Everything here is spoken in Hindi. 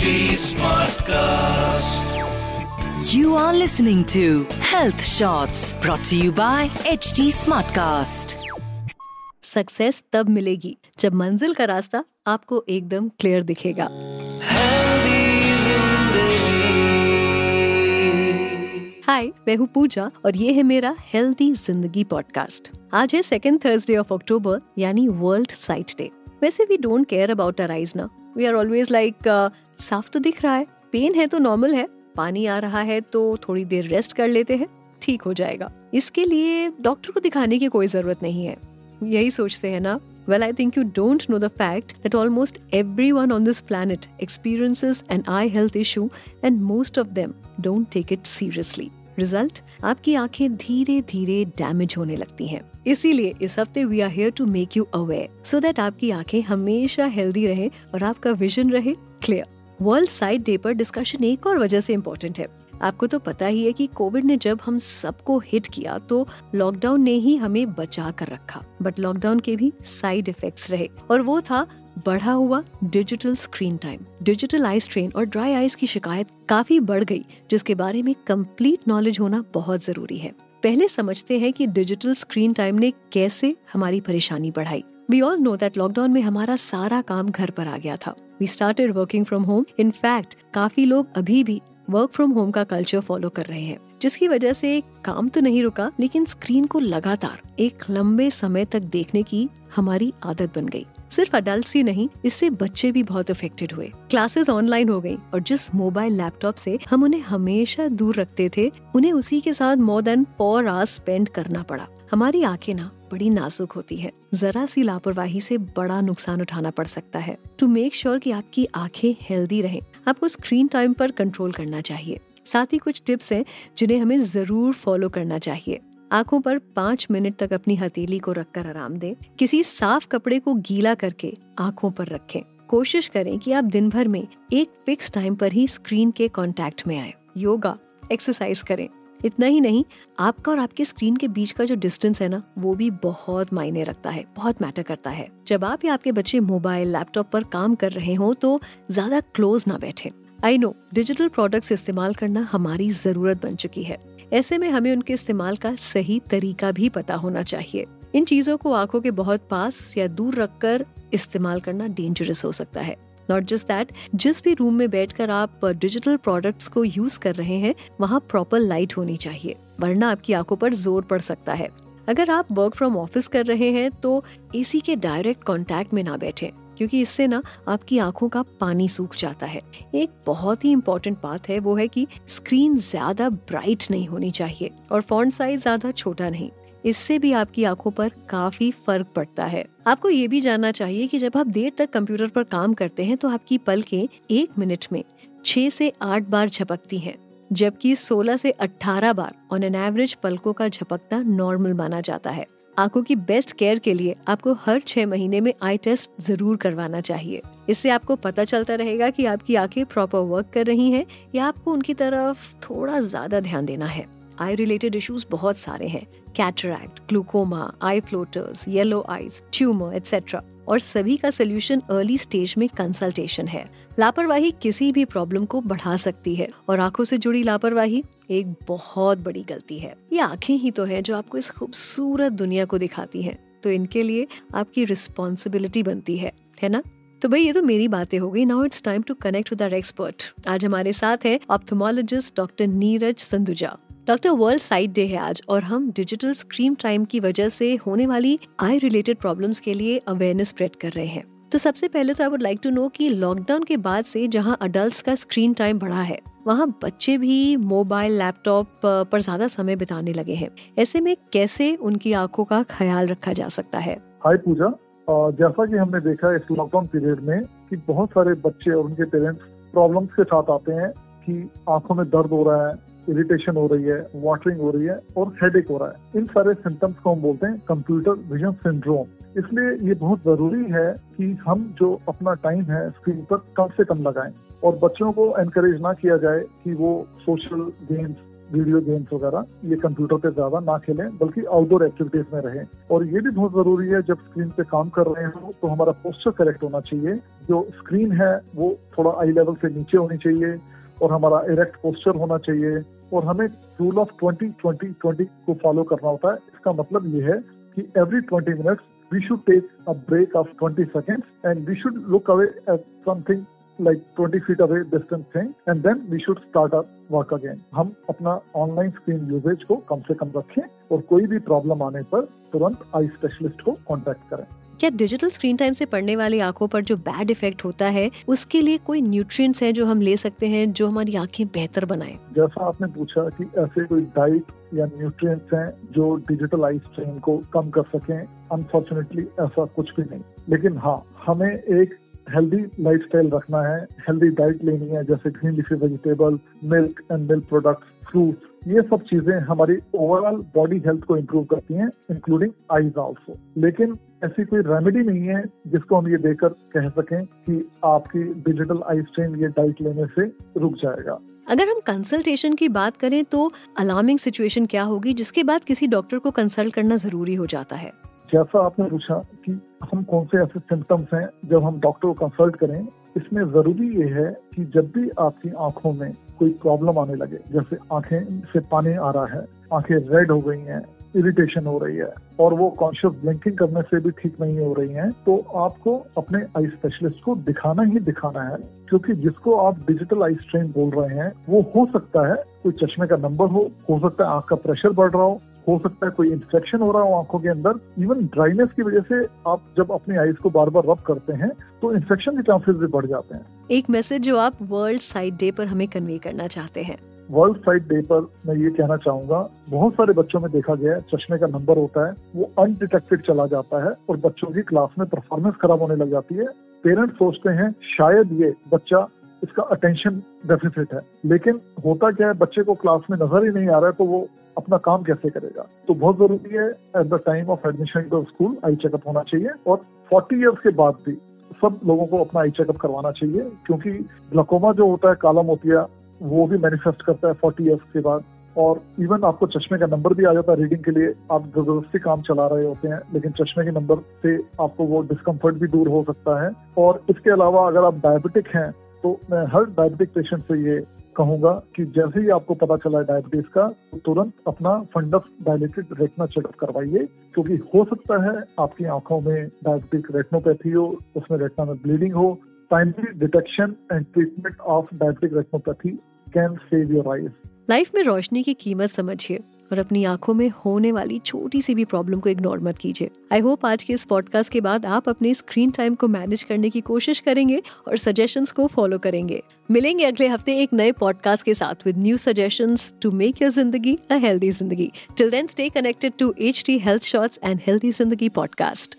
HD Smartcast. You are listening to Health Shots brought to you by HD Smartcast. Success तब मिलेगी जब मंजिल का रास्ता आपको एकदम क्लियर दिखेगा। हाय मैं हूँ पूजा और ये है मेरा हेल्दी ज़िंदगी पॉडकास्ट आज है सेकेंड थर्सडे ऑफ़ अक्टूबर यानी वर्ल्ड साइट डे वैसे we don't care about our eyes ना। वी आर ऑलवेज लाइक साफ़ तो दिख रहा है पेन है तो नॉर्मल है, पानी आ रहा है तो थोड़ी देर रेस्ट कर लेते हैं, ठीक हो जाएगा। इसके लिए डॉक्टर को दिखाने की कोई ज़रूरत नहीं है। यही सोचते हैं ना। Well I think you don't know the fact that almost everyone on this planet experiences and eye health issue and most of them don't take it seriously result आपकी आँखें धीरे धीरे डैमेज होने लगती हैं। इसीलिए इस हफ़्ते we are here to make you aware so that आपकी आँखें हमेशा हेल्दी रहे और आपका विजन रहे क्लियर वर्ल्ड साइड डे पर डिस्कशन एक और वजह से इम्पोर्टेंट है। आपको तो पता ही है कि कोविड ने जब हम सबको हिट किया तो लॉकडाउन ने ही हमें बचा कर रखा। बट लॉकडाउन के भी साइड इफेक्ट्स रहे। और वो था, बढ़ा हुआ digital screen time digital eye strain और ड्राई आइज़ की शिकायत काफ़ी बढ़ गई, जिसके बारे में कंप्लीट नॉलेज होना बहुत ज़रूरी है। पहले समझते हैं कि डिजिटल स्क्रीन टाइम ने कैसे हमारी परेशानी बढ़ाई। We all know that lockdown में हमारा सारा काम घर पर आ गया था। We started working from home in fact काफ़ी लोग अभी भी वर्क फ्रॉम होम का कल्चर फॉलो कर रहे हैं, जिसकी वजह से काम तो नहीं रुका, लेकिन स्क्रीन को लगातार एक लंबे समय तक देखने की हमारी आदत बन गई। सिर्फ़ अडल्ट ही नहीं, इससे बच्चे भी बहुत अफेक्टेड हुए। क्लासेस ऑनलाइन हो गई और जिस मोबाइल लैपटॉप से हम उन्हें हमेशा दूर रखते थे, उन्हें उसी के साथ more than four hours spend करना पड़ा। हमारी आँखें ना, बड़ी नाजुक होती है। जरा सी लापरवाही से बड़ा नुकसान उठाना पड़ सकता है। टू मेक श्योर कि आपकी आँखें हेल्दी रहें, आपको स्क्रीन टाइम पर कंट्रोल करना चाहिए। साथ ही कुछ टिप्स हैं जिन्हें हमें ज़रूर फॉलो करना चाहिए। आँखों पर पाँच मिनट तक अपनी हथेली को रखकर आराम दें। किसी साफ़ कपड़े को गीला करके आँखों पर रखें। कोशिश करें कि आप दिन भर में एक फिक्स टाइम पर ही स्क्रीन के कांटेक्ट में आए। योगा एक्सरसाइज करें। इतना ही नहीं, आपका और आपके स्क्रीन के बीच का जो डिस्टेंस है ना, वो भी बहुत मायने रखता है, बहुत मैटर करता है। जब आप या आपके बच्चे मोबाइल लैपटॉप पर काम कर रहे हो तो ज़्यादा क्लोज ना बैठे। आई नो डिजिटल प्रोडक्ट्स इस्तेमाल करना हमारी ज़रूरत बन चुकी है। ऐसे में हमें उनके इस्तेमाल का सही तरीका भी पता होना चाहिए। इन चीज़ों को आँखों के बहुत पास या दूर रखकर इस्तेमाल करना डेंजरस हो सकता है। नॉट जस्ट दैट जिस भी रूम में बैठकर आप डिजिटल प्रोडक्ट्स को यूज़ कर रहे हैं, वहाँ प्रॉपर लाइट होनी चाहिए, वरना आपकी आँखों पर ज़ोर पड़ सकता है। अगर आप वर्क फ्रॉम ऑफ़िस कर रहे हैं तो एसी के डायरेक्ट कांटेक्ट में ना बैठे। क्योंकि इससे ना आपकी आँखों का पानी सूख जाता है। एक बहुत ही इम्पोर्टेंट बात है, वो है कि स्क्रीन ज़्यादा ब्राइट नहीं होनी चाहिए और फॉन्ट साइज़ ज़्यादा छोटा नहीं। इससे भी आपकी आँखों पर काफ़ी फ़र्क पड़ता है। आपको ये भी जानना चाहिए कि जब आप देर तक कंप्यूटर पर काम करते हैं तो आपकी पलकें एक मिनट में छह से आठ बार झपकती हैं, जबकि 16 से 18 बार ऑन एन एवरेज पलकों का झपकना नॉर्मल माना जाता है। आँखों की बेस्ट केयर के लिए आपको हर छह महीने में आई टेस्ट ज़रूर करवाना चाहिए। इससे आपको पता चलता रहेगा कि आपकी आँखें प्रॉपर वर्क कर रही हैं या आपको उनकी तरफ़ थोड़ा ज़्यादा ध्यान देना है। आई रिलेटेड इश्यूज़ बहुत सारे हैं। Cataract glaucoma eye floaters yellow eyes tumour etcetera और सभी का सोल्यूशन अर्ली स्टेज में कंसल्टेशन है। लापरवाही किसी भी प्रॉब्लम को बढ़ा सकती है। और आँखों से जुड़ी लापरवाही एक बहुत बड़ी गलती है। ये आँखें ही तो है जो आपको इस खूबसूरत दुनिया को दिखाती हैं। तो इनके लिए आपकी रिस्पॉन्सिबिलिटी बनती है है ना? तो भाई, ये तो मेरी बातें हो गई। Now it's time to connect with our expert आज हमारे साथ है ophthalmologist doctor Neeraj Sanduja doctor world sight day है आज और हम डिजिटल स्क्रीन टाइम की वजह से होने वाली आई रिलेटेड प्रॉब्लम्स के लिए अवेयरनेस स्प्रेड कर रहे हैं। तो सबसे पहले तो I would like to know कि लॉकडाउन के बाद से जहाँ अडल्ट का स्क्रीन टाइम बढ़ा है, वहाँ बच्चे भी मोबाइल लैपटॉप पर ज़्यादा समय बिताने लगे हैं। ऐसे में कैसे उनकी आँखों का ख्याल रखा जा सकता है? हाय पूजा जैसा कि हमने देखा इस लॉकडाउन पीरियड में कि बहुत सारे बच्चे और उनके पेरेंट्स प्रॉब्लम्स के साथ आते हैं कि आँखों में दर्द हो रहा है इरिटेशन हो रही है वाटरिंग हो रही है और हेडेक हो रहा है। इन सारे सिम्टम्स को हम बोलते हैं कंप्यूटर विजन सिंड्रोम इसलिए ये बहुत ज़रूरी है कि हम जो अपना टाइम है स्क्रीन पर कम से कम लगाएँ और बच्चों को एनकरेज ना किया जाए कि वो सोशल गेम्स वीडियो गेम्स वगैरह, ये कंप्यूटर पे ज़्यादा ना खेलें, बल्कि आउटडोर एक्टिविटीज़ में रहें। और ये भी बहुत ज़रूरी है, जब स्क्रीन पे काम कर रहे हो तो हमारा पोस्टर करेक्ट होना चाहिए। जो स्क्रीन है, वो थोड़ा आई लेवल से नीचे होनी चाहिए और हमारा इरेक्ट पोस्टर होना चाहिए। और हमें rule of twenty twenty twenty को फॉलो करना होता है। इसका मतलब ये है कि every twenty minutes we should take a break of 20 seconds and we should look away at something like 20 feet away distant thing and then we should start our work again. हम अपना ऑनलाइन स्क्रीन यूजेज को कम से कम रखें और कोई भी प्रॉब्लम आने पर तुरंत आई स्पेशलिस्ट को कांटेक्ट करें क्या डिजिटल स्क्रीन टाइम से पड़ने वाली आँखों पर जो बैड इफ़ेक्ट होता है, उसके लिए कोई न्यूट्रिएंट्स है जो हम ले सकते हैं, जो हमारी आँखें बेहतर बनाए? जैसा आपने पूछा कि ऐसे कोई डाइट या न्यूट्रिएंट्स हैं जो डिजिटल आई स्ट्रेन को कम कर सकें अनफॉर्चुनेटली ऐसा कुछ भी नहीं। लेकिन हाँ हमें एक हेल्दी लाइफस्टाइल रखना है हेल्दी डाइट लेनी है, जैसे green leafy vegetable milk and milk products fruits ये सब चीज़ें हमारी ओवरऑल बॉडी हेल्थ को इम्प्रूव करती हैं इंक्लूडिंग आईज आल्सो लेकिन ऐसी कोई रेमेडी नहीं है जिसको हम ये देकर कह सकें कि आपकी डिजिटल आई स्ट्रेन ये डाइट लेने से रुक जाएगा। अगर हम कंसल्टेशन की बात करें तो अलार्मिंग सिचुएशन क्या होगी जिसके बाद किसी डॉक्टर को कंसल्ट करना ज़रूरी हो जाता है? जैसा आपने पूछा कि हम कौन से ऐसे सिम्टम्स हैं जब हम डॉक्टर को कंसल्ट करें इसमें ज़रूरी ये है कि जब भी आपकी आँखों में कोई प्रॉब्लम आने लगे, जैसे आँखें से पानी आ रहा है, आँखें रेड हो गई हैं इरिटेशन हो रही है, और वो कॉन्शियस ब्लिंकिंग करने से भी ठीक नहीं हो रही हैं तो आपको अपने आई स्पेशलिस्ट को दिखाना ही दिखाना है, क्योंकि जिसको आप डिजिटल आई स्ट्रेन बोल रहे हैं, वो हो सकता है कोई चश्मे का नंबर हो हो सकता है आँख का प्रेशर बढ़ रहा हो हो सकता है कोई इन्फेक्शन हो रहा हो आँखों के अंदर इवन ड्राइनेस की वजह से आप जब अपनी आईज को बार बार रब करते हैं तो इन्फेक्शन के चांसेस भी बढ़ जाते हैं। एक मैसेज जो आप वर्ल्ड साइड डे पर हमें कन्वे करना चाहते हैं। वर्ल्ड साइड डे पर मैं ये कहना चाहूँगा बहुत सारे बच्चों में देखा गया है चश्मे का नंबर होता है वो अनडिटेक्टेड चला जाता है और बच्चों की क्लास में परफॉर्मेंस खराब होने लग जाती है। पेरेंट्स सोचते हैं शायद ये बच्चा इसका अटेंशन डेफिसिट है। लेकिन होता क्या है, बच्चे को क्लास में नज़र ही नहीं आ रहा है तो वो अपना काम कैसे करेगा? तो बहुत ज़रूरी है at the time of admission to school eye checkup होना चाहिए और फोर्टी ईयर्स के बाद भी सब लोगों को अपना आई चेकअप करवाना चाहिए, क्योंकि ग्लकोमा जो होता है, काला मोतिया, वो भी मैनिफेस्ट करता है फोर्टी ईयर्स के बाद। और इवन आपको चश्मे का नंबर भी आ जाता है रीडिंग के लिए। आप ज़बरदस्ती काम चला रहे होते हैं, लेकिन चश्मे के नंबर से आपको वो डिस्कम्फर्ट भी दूर हो सकता है। और इसके अलावा अगर आप डायबिटिक हैं तो मैं हर डायबिटिक पेशेंट से ये कहूँगा कि जैसे ही आपको पता चला डायबिटीज़ का तो तुरंत अपना फंडस डायलेटेड रेटना चेकअप करवाइए, क्योंकि हो सकता है आपकी आँखों में डायबिटिक रेटनोपैथी हो, उसमें रेटना में ब्लीडिंग हो। Timely detection and treatment of diabetic retinopathy can save your eyes life में रोशनी की कीमत समझिए। और अपनी आँखों में होने वाली छोटी सी भी प्रॉब्लम को इग्नोर मत कीजिए। आई होप आज के इस पॉडकास्ट के बाद आप अपने स्क्रीन टाइम को मैनेज करने की कोशिश करेंगे और सजेशन को फॉलो करेंगे। मिलेंगे अगले हफ़्ते एक नए पॉडकास्ट के साथ with new suggestion to make your ज़िंदगी अ हेल्दी ज़िंदगी till then stay connected to H T health shorts and healthy ज़िंदगी podcast